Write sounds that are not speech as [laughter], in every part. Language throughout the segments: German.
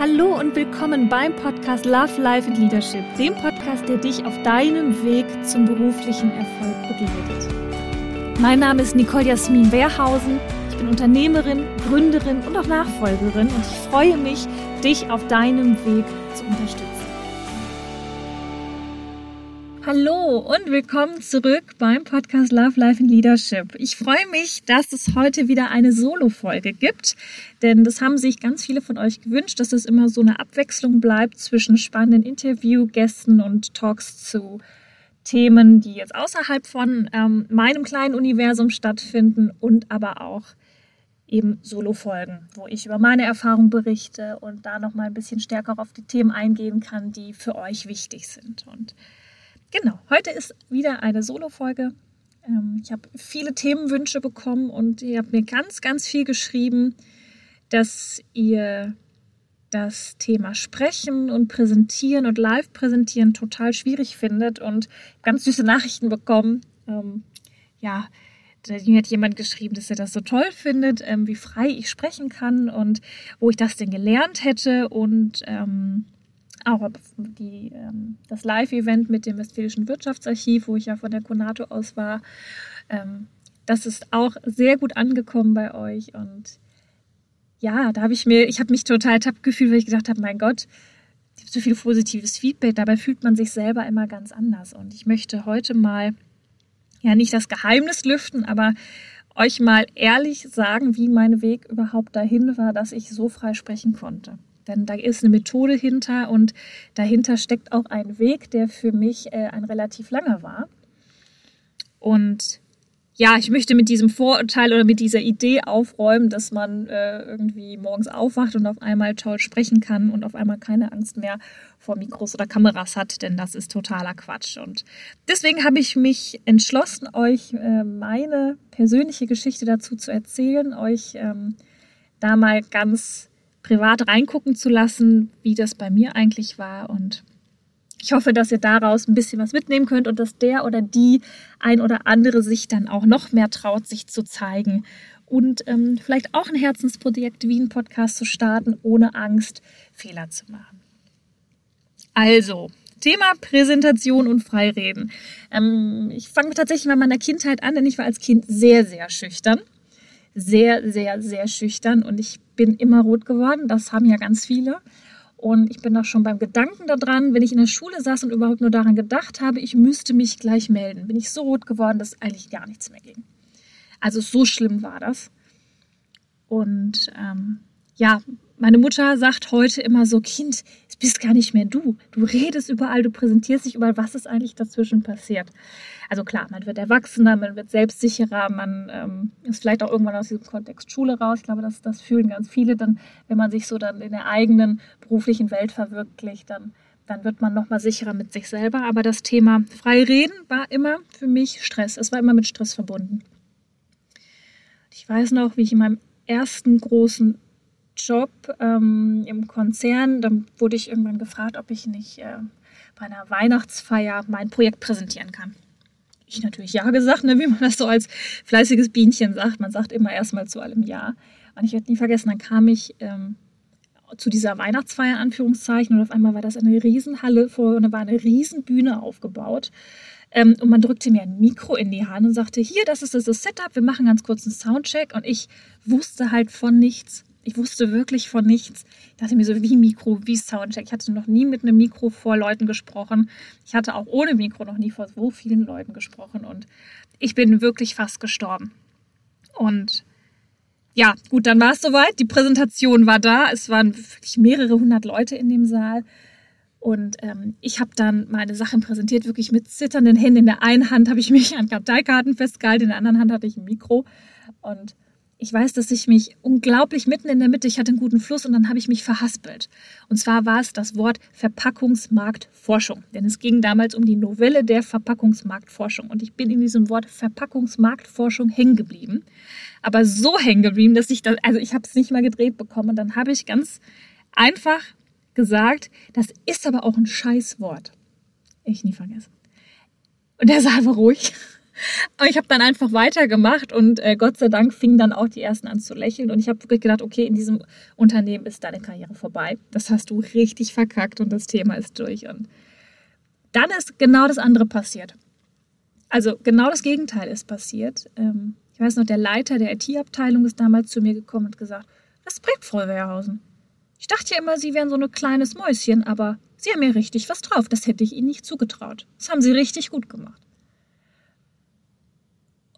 Hallo und willkommen beim Podcast Love, Life and Leadership, dem Podcast, der dich auf deinem Weg zum beruflichen Erfolg begleitet. Mein Name ist Nicole Jasmin Wehrhausen. Ich bin Unternehmerin, Gründerin und auch Nachfolgerin und ich freue mich, dich auf deinem Weg zu unterstützen. Hallo und willkommen zurück beim Podcast Love, Life and Leadership. Ich freue mich, dass es heute wieder eine Solo-Folge gibt, denn das haben sich ganz viele von euch gewünscht, dass es immer so eine Abwechslung bleibt zwischen spannenden Interviewgästen und Talks zu Themen, die jetzt außerhalb von ähm, meinem kleinen Universum stattfinden und aber auch eben Solo-Folgen, wo ich über meine Erfahrung berichte und da noch mal ein bisschen stärker auf die Themen eingehen kann, die für euch wichtig sind. Und Genau, heute ist wieder eine Solo-Folge. Ähm, ich habe viele Themenwünsche bekommen und ihr habt mir ganz, ganz viel geschrieben, dass ihr das Thema Sprechen und Präsentieren und Live-Präsentieren total schwierig findet und ganz süße Nachrichten bekommen. Ähm, ja, da hat jemand geschrieben, dass er das so toll findet, ähm, wie frei ich sprechen kann und wo ich das denn gelernt hätte und auch die, ähm, das Live-Event mit dem Westfälischen Wirtschaftsarchiv, wo ich ja von der Konato aus war. Ähm, das ist auch sehr gut angekommen bei euch und ja, da habe ich mir, ich habe mich total tapp gefühlt, weil ich gedacht habe, mein Gott, ich habe so viel positives Feedback, dabei fühlt man sich selber immer ganz anders und ich möchte heute mal ja nicht das Geheimnis lüften, aber euch mal ehrlich sagen, wie mein Weg überhaupt dahin war, dass ich so frei sprechen konnte. Denn da ist eine Methode hinter und dahinter steckt auch ein Weg, der für mich äh, ein relativ langer war. Und ja, ich möchte mit diesem Vorurteil oder mit dieser Idee aufräumen, dass man äh, irgendwie morgens aufwacht und auf einmal toll sprechen kann und auf einmal keine Angst mehr vor Mikros oder Kameras hat, denn das ist totaler Quatsch. Und deswegen habe ich mich entschlossen, euch äh, meine persönliche Geschichte dazu zu erzählen, euch ähm, da mal ganz privat reingucken zu lassen, wie das bei mir eigentlich war. Und ich hoffe, dass ihr daraus ein bisschen was mitnehmen könnt und dass der oder die ein oder andere sich dann auch noch mehr traut, sich zu zeigen und ähm, vielleicht auch ein Herzensprojekt wie ein Podcast zu starten, ohne Angst, Fehler zu machen. Also, Thema Präsentation und Freireden. Ähm, ich fange tatsächlich mal meiner Kindheit an, denn ich war als Kind sehr, sehr schüchtern sehr, sehr, sehr schüchtern und ich bin immer rot geworden. Das haben ja ganz viele. Und ich bin auch schon beim Gedanken daran, wenn ich in der Schule saß und überhaupt nur daran gedacht habe, ich müsste mich gleich melden, bin ich so rot geworden, dass eigentlich gar nichts mehr ging. Also so schlimm war das. Und ähm, ja, meine Mutter sagt heute immer so, Kind, bist gar nicht mehr du. Du redest überall, du präsentierst dich überall. Was ist eigentlich dazwischen passiert? Also klar, man wird erwachsener, man wird selbstsicherer, man ähm, ist vielleicht auch irgendwann aus diesem Kontext Schule raus. Ich glaube, das, das fühlen ganz viele dann, wenn man sich so dann in der eigenen beruflichen Welt verwirklicht, dann, dann wird man nochmal sicherer mit sich selber. Aber das Thema frei reden war immer für mich Stress. Es war immer mit Stress verbunden. Ich weiß noch, wie ich in meinem ersten großen Job ähm, im Konzern. Dann wurde ich irgendwann gefragt, ob ich nicht äh, bei einer Weihnachtsfeier mein Projekt präsentieren kann. Ich natürlich ja gesagt, ne, wie man das so als fleißiges Bienchen sagt. Man sagt immer erstmal zu allem ja. Und ich werde nie vergessen, dann kam ich ähm, zu dieser Weihnachtsfeier, Anführungszeichen, und auf einmal war das eine Riesenhalle vor und da war eine Riesenbühne aufgebaut. Ähm, und man drückte mir ein Mikro in die Hand und sagte, hier, das ist das Setup, wir machen ganz kurz einen Soundcheck. Und ich wusste halt von nichts. Ich wusste wirklich von nichts. Ich dachte mir so, wie Mikro, wie Soundcheck. Ich hatte noch nie mit einem Mikro vor Leuten gesprochen. Ich hatte auch ohne Mikro noch nie vor so vielen Leuten gesprochen. Und ich bin wirklich fast gestorben. Und ja, gut, dann war es soweit. Die Präsentation war da. Es waren wirklich mehrere hundert Leute in dem Saal. Und ähm, ich habe dann meine Sachen präsentiert, wirklich mit zitternden Händen. In der einen Hand habe ich mich an Karteikarten festgehalten, in der anderen Hand hatte ich ein Mikro. Und ich weiß, dass ich mich unglaublich mitten in der Mitte, ich hatte einen guten Fluss und dann habe ich mich verhaspelt. Und zwar war es das Wort Verpackungsmarktforschung. Denn es ging damals um die Novelle der Verpackungsmarktforschung. Und ich bin in diesem Wort Verpackungsmarktforschung hängen geblieben. Aber so hängen geblieben, dass ich das, also ich habe es nicht mal gedreht bekommen. Und dann habe ich ganz einfach gesagt, das ist aber auch ein Scheißwort. Ich nie vergessen. Und der Saal war ruhig. Aber ich habe dann einfach weitergemacht und äh, Gott sei Dank fingen dann auch die ersten an zu lächeln. Und ich habe wirklich gedacht, okay, in diesem Unternehmen ist deine Karriere vorbei. Das hast du richtig verkackt und das Thema ist durch. Und dann ist genau das andere passiert. Also genau das Gegenteil ist passiert. Ähm, ich weiß noch, der Leiter der IT-Abteilung ist damals zu mir gekommen und gesagt, Respekt, Frau Wehrhausen. Ich dachte ja immer, Sie wären so ein kleines Mäuschen, aber Sie haben ja richtig was drauf. Das hätte ich Ihnen nicht zugetraut. Das haben Sie richtig gut gemacht.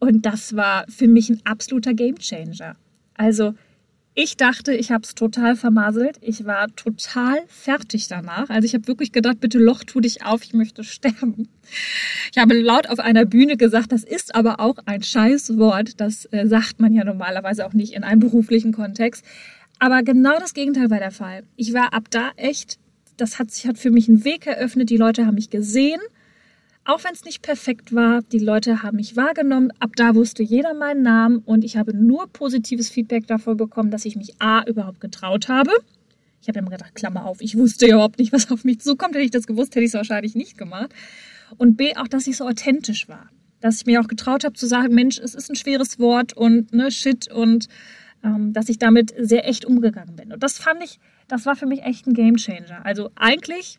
Und das war für mich ein absoluter Gamechanger. Also ich dachte, ich habe es total vermasselt. Ich war total fertig danach. Also ich habe wirklich gedacht, bitte Loch, tu dich auf, ich möchte [laughs] sterben. Ich habe laut auf einer Bühne gesagt, das ist aber auch ein scheiß Wort. Das äh, sagt man ja normalerweise auch nicht in einem beruflichen Kontext. Aber genau das Gegenteil war der Fall. Ich war ab da echt, das hat sich hat für mich einen Weg eröffnet. Die Leute haben mich gesehen auch wenn es nicht perfekt war, die Leute haben mich wahrgenommen. Ab da wusste jeder meinen Namen und ich habe nur positives Feedback davon bekommen, dass ich mich A überhaupt getraut habe. Ich habe immer gedacht, Klammer auf, ich wusste überhaupt nicht, was auf mich zukommt. Hätte ich das gewusst, hätte ich es wahrscheinlich nicht gemacht. Und B, auch, dass ich so authentisch war. Dass ich mir auch getraut habe zu sagen, Mensch, es ist ein schweres Wort und ne, Shit und ähm, dass ich damit sehr echt umgegangen bin. Und das fand ich, das war für mich echt ein Gamechanger. Also eigentlich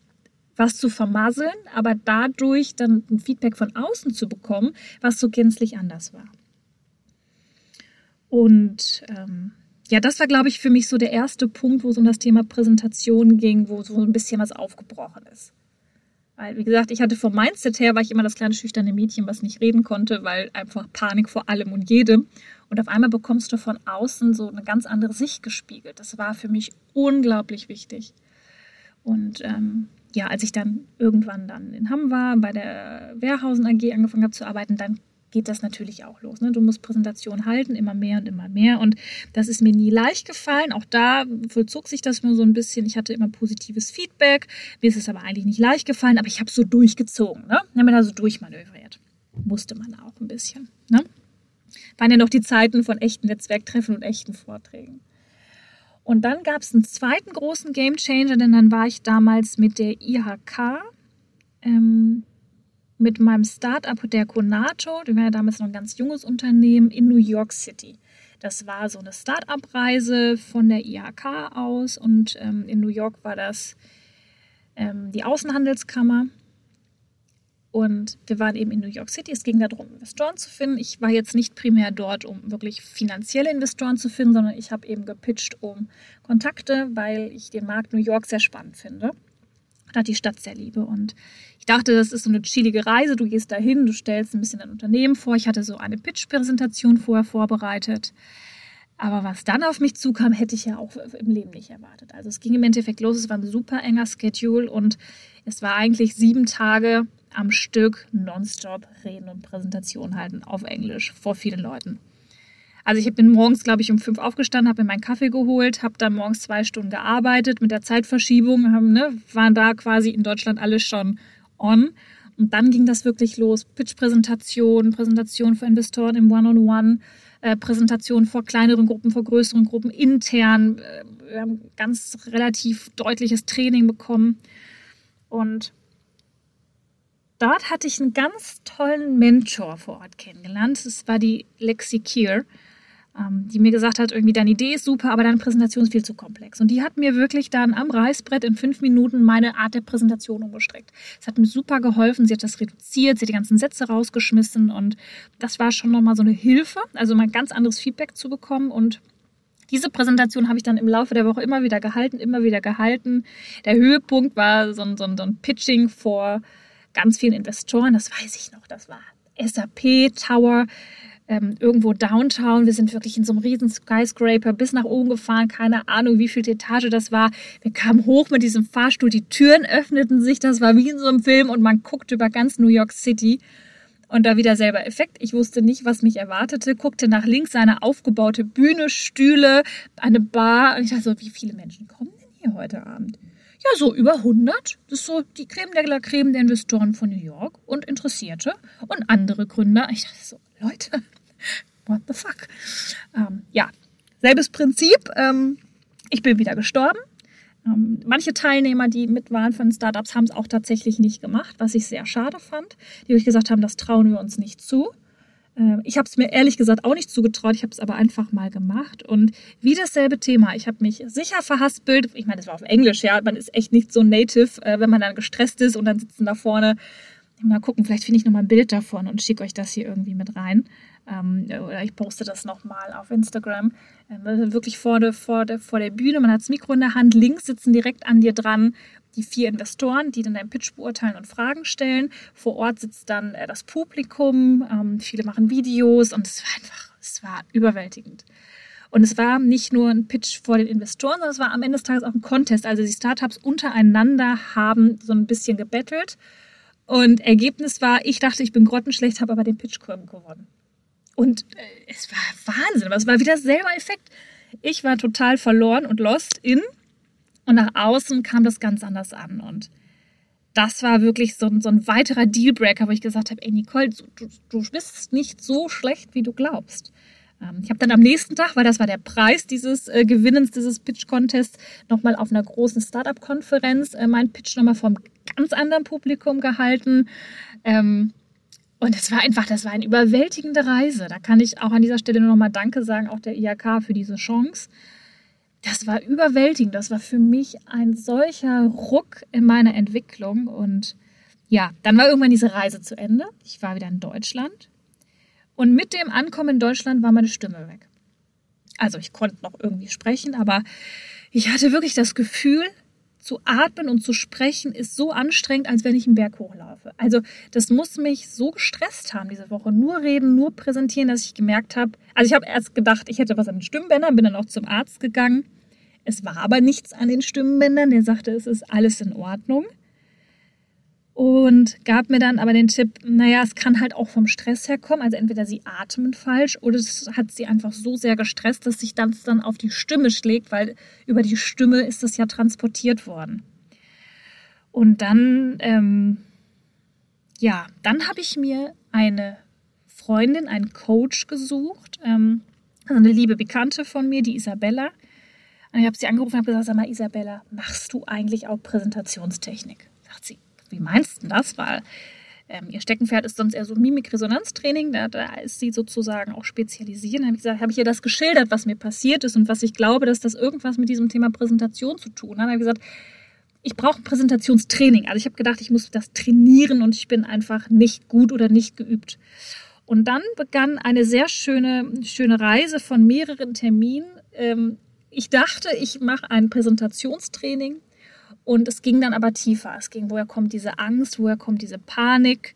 was zu vermasseln, aber dadurch dann ein Feedback von außen zu bekommen, was so gänzlich anders war. Und ähm, ja, das war, glaube ich, für mich so der erste Punkt, wo es um das Thema Präsentation ging, wo so ein bisschen was aufgebrochen ist. Weil, wie gesagt, ich hatte vom Mindset her, war ich immer das kleine schüchterne Mädchen, was nicht reden konnte, weil einfach Panik vor allem und jedem. Und auf einmal bekommst du von außen so eine ganz andere Sicht gespiegelt. Das war für mich unglaublich wichtig. Und ähm, ja, als ich dann irgendwann dann in Hamm war, bei der Wehrhausen AG angefangen habe zu arbeiten, dann geht das natürlich auch los. Ne? Du musst Präsentation halten, immer mehr und immer mehr. Und das ist mir nie leicht gefallen. Auch da vollzog sich das nur so ein bisschen. Ich hatte immer positives Feedback. Mir ist es aber eigentlich nicht leicht gefallen, aber ich habe so durchgezogen. Ne? Ich habe mir da so durchmanövriert. Musste man auch ein bisschen. Ne? Waren ja noch die Zeiten von echten Netzwerktreffen und echten Vorträgen. Und dann gab es einen zweiten großen Game Changer, denn dann war ich damals mit der IHK, ähm, mit meinem Startup der Conato, die war ja damals noch ein ganz junges Unternehmen, in New York City. Das war so eine Startup-Reise von der IHK aus und ähm, in New York war das ähm, die Außenhandelskammer. Und wir waren eben in New York City. Es ging darum, Investoren zu finden. Ich war jetzt nicht primär dort, um wirklich finanzielle Investoren zu finden, sondern ich habe eben gepitcht um Kontakte, weil ich den Markt New York sehr spannend finde. Da die Stadt sehr liebe. Und ich dachte, das ist so eine chillige Reise. Du gehst dahin, du stellst ein bisschen dein Unternehmen vor. Ich hatte so eine Pitch-Präsentation vorher vorbereitet. Aber was dann auf mich zukam, hätte ich ja auch im Leben nicht erwartet. Also es ging im Endeffekt los. Es war ein super enger Schedule und es war eigentlich sieben Tage am Stück nonstop reden und Präsentationen halten auf Englisch vor vielen Leuten. Also ich bin morgens, glaube ich, um fünf aufgestanden, habe mir meinen Kaffee geholt, habe dann morgens zwei Stunden gearbeitet mit der Zeitverschiebung, haben, ne, waren da quasi in Deutschland alle schon on. Und dann ging das wirklich los. Pitch-Präsentation, Präsentation für Investoren im One-on-One, äh, Präsentation vor kleineren Gruppen, vor größeren Gruppen, intern. Äh, wir haben ganz relativ deutliches Training bekommen. Und dort hatte ich einen ganz tollen Mentor vor Ort kennengelernt. Das war die Lexi Kier, ähm, die mir gesagt hat, irgendwie deine Idee ist super, aber deine Präsentation ist viel zu komplex. Und die hat mir wirklich dann am Reißbrett in fünf Minuten meine Art der Präsentation umgestreckt. Es hat mir super geholfen. Sie hat das reduziert, sie hat die ganzen Sätze rausgeschmissen und das war schon nochmal so eine Hilfe, also mal ganz anderes Feedback zu bekommen und diese Präsentation habe ich dann im Laufe der Woche immer wieder gehalten, immer wieder gehalten. Der Höhepunkt war so ein, so ein, so ein Pitching vor ganz vielen Investoren, das weiß ich noch, das war SAP Tower, ähm, irgendwo Downtown. Wir sind wirklich in so einem riesen Skyscraper bis nach oben gefahren, keine Ahnung, wie viel Etage das war. Wir kamen hoch mit diesem Fahrstuhl, die Türen öffneten sich, das war wie in so einem Film und man guckte über ganz New York City. Und da wieder selber Effekt. Ich wusste nicht, was mich erwartete, guckte nach links eine aufgebaute Bühne, Stühle, eine Bar. Und ich dachte so, wie viele Menschen kommen denn hier heute Abend? Ja, so über 100. Das ist so die Creme de la Creme der Investoren von New York und Interessierte und andere Gründer. Ich dachte so, Leute, [laughs] what the fuck? Ähm, ja, selbes Prinzip. Ähm, ich bin wieder gestorben. Ähm, manche Teilnehmer, die mit waren von Startups, haben es auch tatsächlich nicht gemacht, was ich sehr schade fand. Die euch gesagt haben, das trauen wir uns nicht zu. Ähm, ich habe es mir ehrlich gesagt auch nicht zugetraut, ich habe es aber einfach mal gemacht und wie dasselbe Thema. Ich habe mich sicher verhaspelt. Ich meine, das war auf Englisch, ja, man ist echt nicht so native, äh, wenn man dann gestresst ist und dann sitzen da vorne. Mal gucken, vielleicht finde ich nochmal ein Bild davon und schicke euch das hier irgendwie mit rein. Ähm, oder ich poste das nochmal auf Instagram. Ähm, wirklich vor der, vor, der, vor der Bühne, man hat das Mikro in der Hand, links sitzen direkt an dir dran die vier Investoren, die dann deinen Pitch beurteilen und Fragen stellen. Vor Ort sitzt dann äh, das Publikum, ähm, viele machen Videos und es war einfach, es war überwältigend. Und es war nicht nur ein Pitch vor den Investoren, sondern es war am Ende des Tages auch ein Contest. Also die Startups untereinander haben so ein bisschen gebettelt. Und Ergebnis war, ich dachte, ich bin grottenschlecht, habe aber den Pitch gewonnen. Und äh, es war Wahnsinn, aber es war wieder selber Effekt. Ich war total verloren und lost in und nach außen kam das ganz anders an. Und das war wirklich so, so ein weiterer Dealbreaker, wo ich gesagt habe, ey Nicole, du, du bist nicht so schlecht, wie du glaubst. Ähm, ich habe dann am nächsten Tag, weil das war der Preis dieses äh, Gewinnens dieses Pitch-Contests, nochmal auf einer großen Startup-Konferenz äh, meinen Pitch nochmal vom ganz anderen Publikum gehalten. Ähm, und es war einfach, das war eine überwältigende Reise. Da kann ich auch an dieser Stelle nur nochmal Danke sagen, auch der IHK für diese Chance das war überwältigend. Das war für mich ein solcher Ruck in meiner Entwicklung. Und ja, dann war irgendwann diese Reise zu Ende. Ich war wieder in Deutschland. Und mit dem Ankommen in Deutschland war meine Stimme weg. Also ich konnte noch irgendwie sprechen, aber ich hatte wirklich das Gefühl, zu atmen und zu sprechen ist so anstrengend, als wenn ich einen Berg hochlaufe. Also das muss mich so gestresst haben diese Woche. Nur reden, nur präsentieren, dass ich gemerkt habe, also ich habe erst gedacht, ich hätte was an den Stimmbändern, bin dann auch zum Arzt gegangen. Es war aber nichts an den Stimmbändern. Der sagte, es ist alles in Ordnung. Und gab mir dann aber den Tipp, naja, es kann halt auch vom Stress herkommen. Also entweder sie atmen falsch oder es hat sie einfach so sehr gestresst, dass sich das dann auf die Stimme schlägt, weil über die Stimme ist das ja transportiert worden. Und dann, ähm, ja, dann habe ich mir eine Freundin, einen Coach gesucht, ähm, also eine liebe Bekannte von mir, die Isabella. Und ich habe sie angerufen und habe gesagt, sag mal, Isabella, machst du eigentlich auch Präsentationstechnik? Wie meinst du das? Weil ähm, ihr Steckenpferd ist sonst eher so Mimik-Resonanztraining, da, da, ist sie sozusagen auch spezialisiert. Dann habe ich ihr das geschildert, was mir passiert ist und was ich glaube, dass das irgendwas mit diesem Thema Präsentation zu tun hat. Dann habe ich gesagt, ich brauche ein Präsentationstraining. Also ich habe gedacht, ich muss das trainieren und ich bin einfach nicht gut oder nicht geübt. Und dann begann eine sehr schöne, schöne Reise von mehreren Terminen, ähm, ich dachte, ich mache ein Präsentationstraining und es ging dann aber tiefer. Es ging, woher kommt diese Angst, woher kommt diese Panik.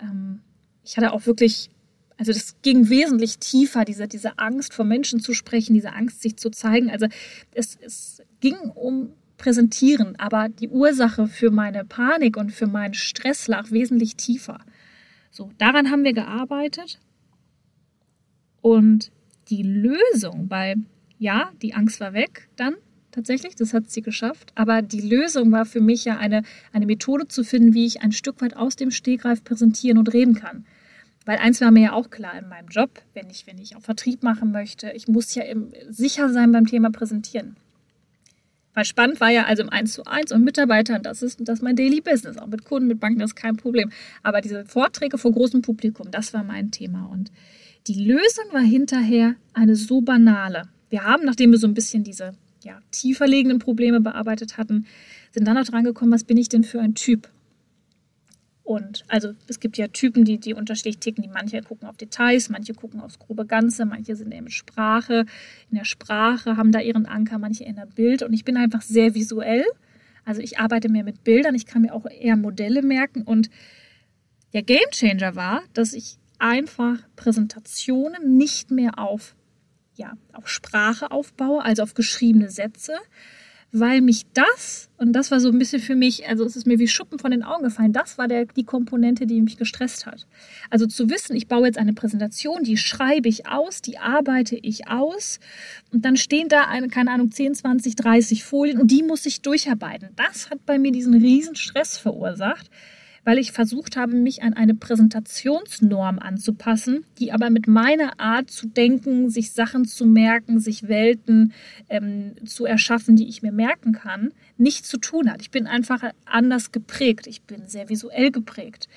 Ähm, ich hatte auch wirklich, also das ging wesentlich tiefer, diese, diese Angst vor Menschen zu sprechen, diese Angst sich zu zeigen. Also es, es ging um Präsentieren, aber die Ursache für meine Panik und für meinen Stress lag wesentlich tiefer. So, daran haben wir gearbeitet. Und die Lösung bei ja, die Angst war weg dann tatsächlich, das hat sie geschafft. Aber die Lösung war für mich ja eine, eine Methode zu finden, wie ich ein Stück weit aus dem Stegreif präsentieren und reden kann. Weil eins war mir ja auch klar in meinem Job, wenn ich, wenn ich auch Vertrieb machen möchte, ich muss ja sicher sein beim Thema Präsentieren. Weil spannend war ja also im 1 zu 1 und Mitarbeitern, das ist, das ist mein Daily Business. Auch mit Kunden, mit Banken, das ist kein Problem. Aber diese Vorträge vor großem Publikum, das war mein Thema. Und die Lösung war hinterher eine so banale wir haben, nachdem wir so ein bisschen diese ja, tiefer liegenden Probleme bearbeitet hatten, sind dann noch dran gekommen, was bin ich denn für ein Typ? Und also es gibt ja Typen, die, die unterschiedlich ticken. Die manche gucken auf Details, manche gucken aufs grobe Ganze, manche sind mit Sprache. In der Sprache haben da ihren Anker, manche in der Bild. Und ich bin einfach sehr visuell. Also ich arbeite mehr mit Bildern, ich kann mir auch eher Modelle merken. Und der Gamechanger war, dass ich einfach Präsentationen nicht mehr auf ja, auf Sprache aufbaue, also auf geschriebene Sätze, weil mich das, und das war so ein bisschen für mich, also es ist mir wie Schuppen von den Augen gefallen, das war der, die Komponente, die mich gestresst hat. Also zu wissen, ich baue jetzt eine Präsentation, die schreibe ich aus, die arbeite ich aus und dann stehen da, eine, keine Ahnung, 10, 20, 30 Folien und die muss ich durcharbeiten. Das hat bei mir diesen riesen Stress verursacht, weil ich versucht habe, mich an eine Präsentationsnorm anzupassen, die aber mit meiner Art zu denken, sich Sachen zu merken, sich Welten ähm, zu erschaffen, die ich mir merken kann, nichts zu tun hat. Ich bin einfach anders geprägt. Ich bin sehr visuell geprägt.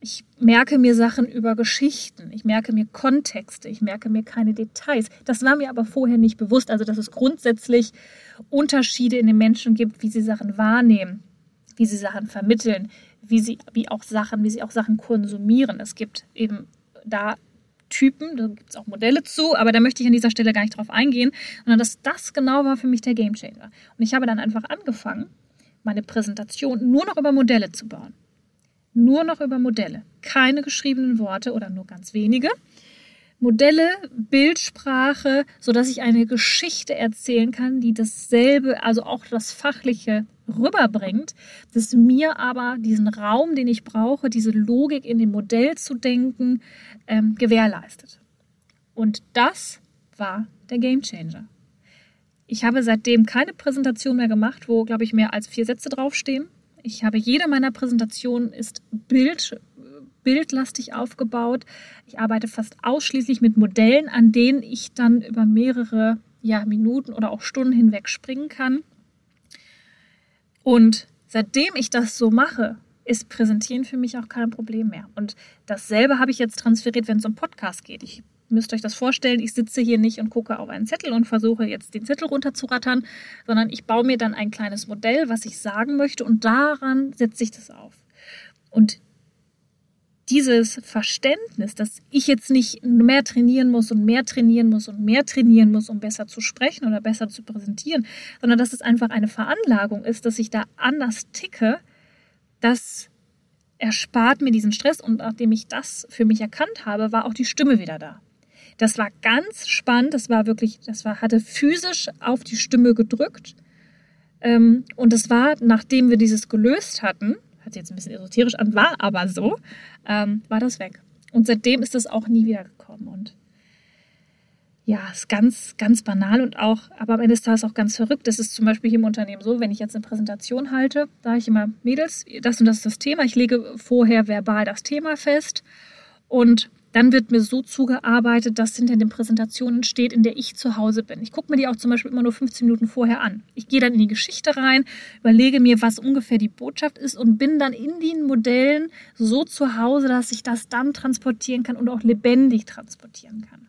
Ich merke mir Sachen über Geschichten, ich merke mir Kontexte, ich merke mir keine Details. Das war mir aber vorher nicht bewusst, also dass es grundsätzlich Unterschiede in den Menschen gibt, wie sie Sachen wahrnehmen, wie sie Sachen vermitteln, wie sie wie auch Sachen, wie sie auch Sachen konsumieren. Es gibt eben da Typen, da gibt es auch Modelle zu, aber da möchte ich an dieser Stelle gar nicht drauf eingehen, sondern dass das genau war für mich der Gamechanger. Und ich habe dann einfach angefangen, meine Präsentation nur noch über Modelle zu bauen. Nur noch über Modelle. Keine geschriebenen Worte oder nur ganz wenige. Modelle, Bildsprache, sodass ich eine Geschichte erzählen kann, die dasselbe, also auch das Fachliche rüberbringt, das mir aber diesen Raum, den ich brauche, diese Logik in dem Modell zu denken, ähm, gewährleistet. Und das war der Game Changer. Ich habe seitdem keine Präsentation mehr gemacht, wo, glaube ich, mehr als vier Sätze draufstehen. Ich habe jede meiner Präsentationen ist Bild, bildlastig aufgebaut. Ich arbeite fast ausschließlich mit Modellen, an denen ich dann über mehrere ja, Minuten oder auch Stunden hinweg springen kann. Und seitdem ich das so mache, ist Präsentieren für mich auch kein Problem mehr. Und dasselbe habe ich jetzt transferiert, wenn es um Podcast geht. Ich müsst euch das vorstellen, ich sitze hier nicht und gucke auf einen Zettel und versuche jetzt den Zettel runterzurattern, sondern ich baue mir dann ein kleines Modell, was ich sagen möchte und daran setze ich das auf. Und dieses Verständnis, dass ich jetzt nicht mehr trainieren muss und mehr trainieren muss und mehr trainieren muss, um besser zu sprechen oder besser zu präsentieren, sondern dass es einfach eine Veranlagung ist, dass ich da anders ticke, das erspart mir diesen Stress und nachdem ich das für mich erkannt habe, war auch die Stimme wieder da. Das war ganz spannend. Das war wirklich, das war, hatte physisch auf die Stimme gedrückt. Ähm, und es war, nachdem wir dieses gelöst hatten, hört sich jetzt ein bisschen esoterisch an, war aber so, ähm, war das weg. Und seitdem ist das auch nie wieder gekommen. Und ja, ist ganz, ganz banal und auch, aber am Ende des Tages auch ganz verrückt. Das ist zum Beispiel hier im Unternehmen so, wenn ich jetzt eine Präsentation halte, sage ich immer, Mädels, das und das ist das Thema. Ich lege vorher verbal das Thema fest und dann wird mir so zugearbeitet, dass hinter den Präsentationen steht, in der ich zu Hause bin. Ich gucke mir die auch zum Beispiel immer nur 15 Minuten vorher an. Ich gehe dann in die Geschichte rein, überlege mir, was ungefähr die Botschaft ist und bin dann in den Modellen so zu Hause, dass ich das dann transportieren kann und auch lebendig transportieren kann.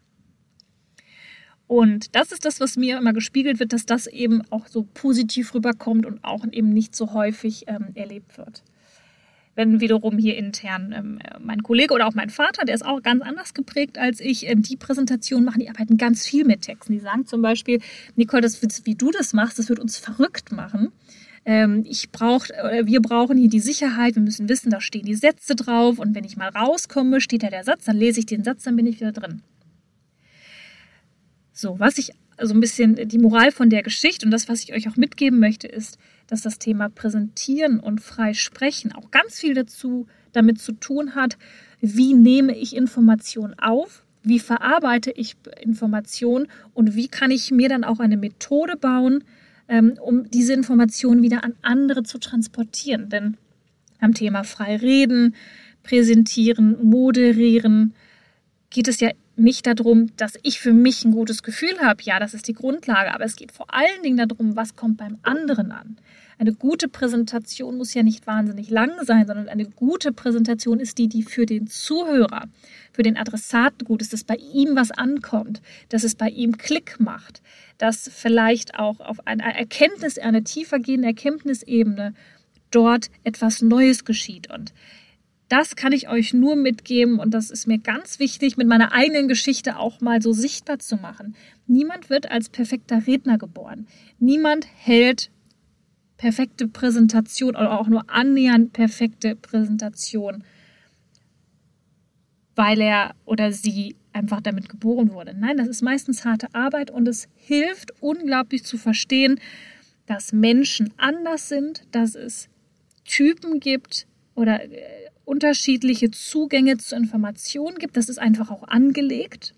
Und das ist das, was mir immer gespiegelt wird, dass das eben auch so positiv rüberkommt und auch eben nicht so häufig ähm, erlebt wird wenn wiederum hier intern ähm, mein Kollege oder auch mein Vater, der ist auch ganz anders geprägt als ich, ähm, die Präsentation machen, die arbeiten ganz viel mit Texten. Die sagen zum Beispiel, Nicole, das wie du das machst, das wird uns verrückt machen. Ähm, ich brauch, äh, wir brauchen hier die Sicherheit, wir müssen wissen, da stehen die Sätze drauf und wenn ich mal rauskomme, steht da der Satz, dann lese ich den Satz, dann bin ich wieder drin. So, was ich so ein bisschen die Moral von der Geschichte und das, was ich euch auch mitgeben möchte, ist, dass das Thema Präsentieren und frei sprechen auch ganz viel dazu damit zu tun hat, wie nehme ich Informationen auf, wie verarbeite ich Informationen und wie kann ich mir dann auch eine Methode bauen, ähm, um diese Informationen wieder an andere zu transportieren. Denn am Thema frei reden, präsentieren, moderieren geht es ja nicht darum, dass ich für mich ein gutes Gefühl habe. Ja, das ist die Grundlage. Aber es geht vor allen Dingen darum, was kommt beim anderen an. Eine gute Präsentation muss ja nicht wahnsinnig lang sein, sondern eine gute Präsentation ist die, die für den Zuhörer, für den Adressaten gut ist, dass bei ihm was ankommt, dass es bei ihm Klick macht, dass vielleicht auch auf einer Erkenntnis, einer tiefer gehenden Erkenntnisebene dort etwas Neues geschieht. Und das kann ich euch nur mitgeben und das ist mir ganz wichtig, mit meiner eigenen Geschichte auch mal so sichtbar zu machen. Niemand wird als perfekter Redner geboren. Niemand hält perfekte Präsentation oder auch nur annähernd perfekte Präsentation, weil er oder sie einfach damit geboren wurde. Nein, das ist meistens harte Arbeit und es hilft unglaublich zu verstehen, dass Menschen anders sind, dass es Typen gibt oder äh, unterschiedliche Zugänge zu Informationen gibt. Das ist einfach auch angelegt.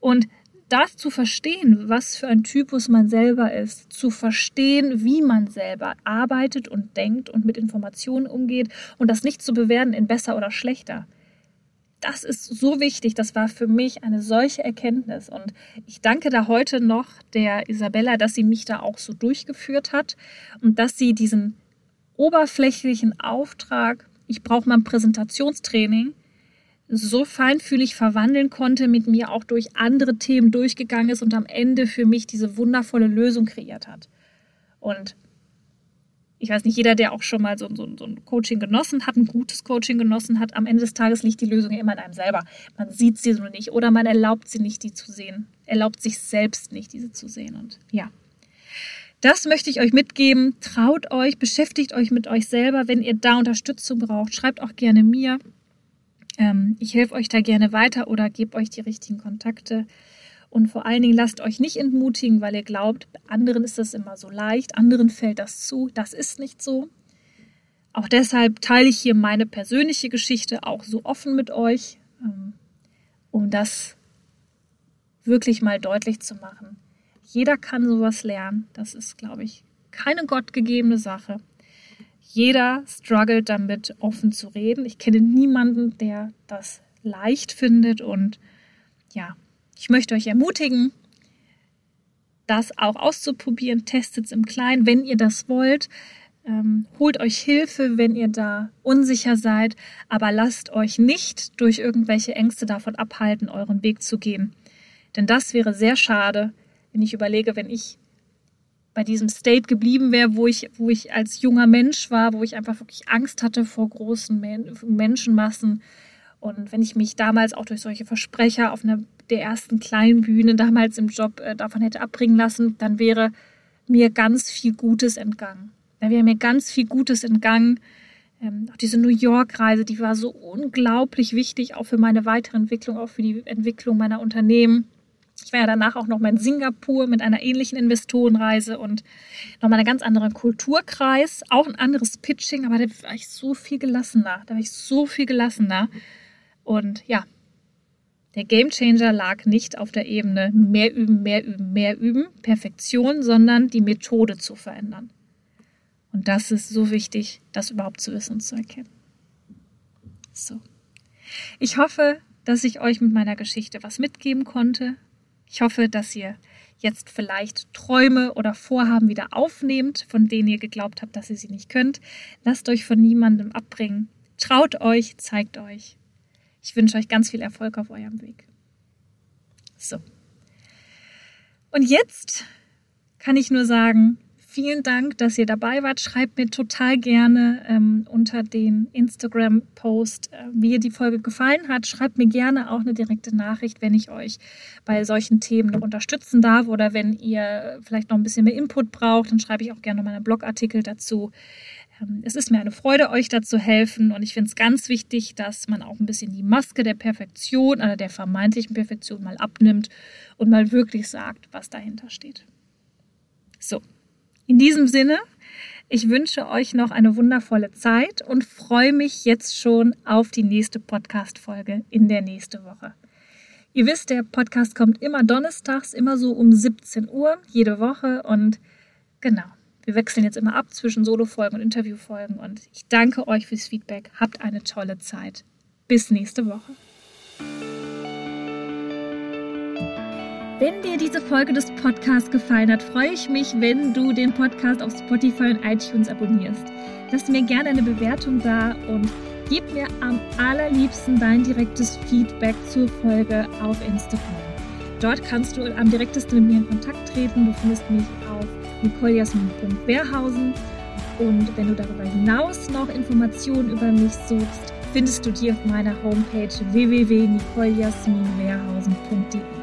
Und das zu verstehen, was für ein Typus man selber ist, zu verstehen, wie man selber arbeitet und denkt und mit Informationen umgeht und das nicht zu bewerten in besser oder schlechter. Das ist so wichtig. Das war für mich eine solche Erkenntnis. Und ich danke da heute noch der Isabella, dass sie mich da auch so durchgeführt hat und dass sie diesen oberflächlichen Auftrag ich brauche mal ein Präsentationstraining, so feinfühlig verwandeln konnte, mit mir auch durch andere Themen durchgegangen ist und am Ende für mich diese wundervolle Lösung kreiert hat. Und ich weiß nicht, jeder, der auch schon mal so, so, so, ein Coaching genossen hat, ein gutes Coaching genossen hat, am Ende des Tages liegt die Lösung immer in einem selber. Man sieht sie nur nicht oder man erlaubt sie nicht, die zu sehen. Erlaubt sich selbst nicht, diese zu sehen. Und ja, das möchte ich euch mitgeben. Traut euch, beschäftigt euch mit euch selber. Wenn ihr da Unterstützung braucht, schreibt auch gerne mir. Ähm, ich helfe euch da gerne weiter oder gebe euch die richtigen Kontakte. Und vor allen Dingen lasst euch nicht entmutigen, weil ihr glaubt, anderen ist das immer so leicht, anderen fällt das zu. Das ist nicht so. Auch deshalb teile ich hier meine persönliche Geschichte auch so offen mit euch, ähm, um das wirklich mal deutlich zu machen. Jeder kann sowas lernen. Das ist, glaube ich, keine gottgegebene Sache. Jeder struggelt damit, offen zu reden. Ich kenne niemanden, der das leicht findet und ja, ich möchte euch ermutigen, das auch auszuprobieren. Testet es im Kleinen, wenn ihr das wollt. Ähm, holt euch Hilfe, wenn ihr da unsicher seid, aber lasst euch nicht durch irgendwelche Ängste davon abhalten, euren Weg zu gehen. Denn das wäre sehr schade, wenn ich überlege, wenn ich bei diesem State geblieben wäre, wo ich, wo ich als junger Mensch war, wo ich einfach wirklich Angst hatte vor großen Menschenmassen. Und wenn ich mich damals auch durch solche Versprecher auf einer der ersten kleinen Bühne damals im Job äh, davon hätte abbringen lassen, dann wäre mir ganz viel Gutes entgangen. Da wäre mir ganz viel Gutes entgangen. Ähm, auch diese New York-Reise, die war so unglaublich wichtig, auch für meine weitere Entwicklung, auch für die Entwicklung meiner Unternehmen. Ich war ja danach auch noch mal in Singapur mit einer ähnlichen Investorenreise und nochmal einen ganz anderen Kulturkreis, auch ein anderes Pitching, aber da war ich so viel gelassener. Da war ich so viel gelassener. Und ja, der Gamechanger lag nicht auf der Ebene mehr üben, mehr üben, mehr üben, Perfektion, sondern die Methode zu verändern. Und das ist so wichtig, das überhaupt zu wissen und zu erkennen. So. Ich hoffe, dass ich euch mit meiner Geschichte was mitgeben konnte. Ich hoffe, dass ihr jetzt vielleicht Träume oder Vorhaben wieder aufnehmt, von denen ihr geglaubt habt, dass ihr sie nicht könnt. Lasst euch von niemandem abbringen. Traut euch, zeigt euch. Ich wünsche euch ganz viel Erfolg auf eurem Weg. So. Und jetzt kann ich nur sagen, vielen Dank, dass ihr dabei wart. Schreibt mir total gerne ähm, unter den Instagram-Post, äh, wie ihr die Folge gefallen hat. Schreibt mir gerne auch eine direkte Nachricht, wenn ich euch bei solchen Themen noch unterstützen darf oder wenn ihr vielleicht noch ein bisschen mehr Input braucht, dann schreibe ich auch gerne meine Blogartikel dazu. Ähm, es ist mir eine Freude, euch da zu helfen und ich finde es ganz wichtig, dass man auch ein bisschen die Maske der Perfektion oder der vermeintlichen Perfektion mal abnimmt und mal wirklich sagt, was dahinter steht. So, in diesem Sinne, ich wünsche euch noch eine wundervolle Zeit und freue mich jetzt schon auf die nächste Podcast-Folge in der nächsten Woche. Ihr wisst, der Podcast kommt immer donnerstags, immer so um 17 Uhr, jede Woche und genau. Wir wechseln jetzt immer ab zwischen Solo-Folgen und Interview-Folgen und ich danke euch fürs Feedback. Habt eine tolle Zeit. Bis nächste Woche. Wenn dir diese Folge des Podcasts gefallen hat, freue ich mich, wenn du den Podcast auf Spotify und iTunes abonnierst. Lass mir gerne eine Bewertung da und gib mir am allerliebsten dein direktes Feedback zur Folge auf Instagram. Dort kannst du am direktesten mit mir in Kontakt treten. Du findest mich auf nicolejasmin.wehrhausen. Und wenn du darüber hinaus noch Informationen über mich suchst, findest du die auf meiner Homepage www.nicolejasminwehrhausen.de.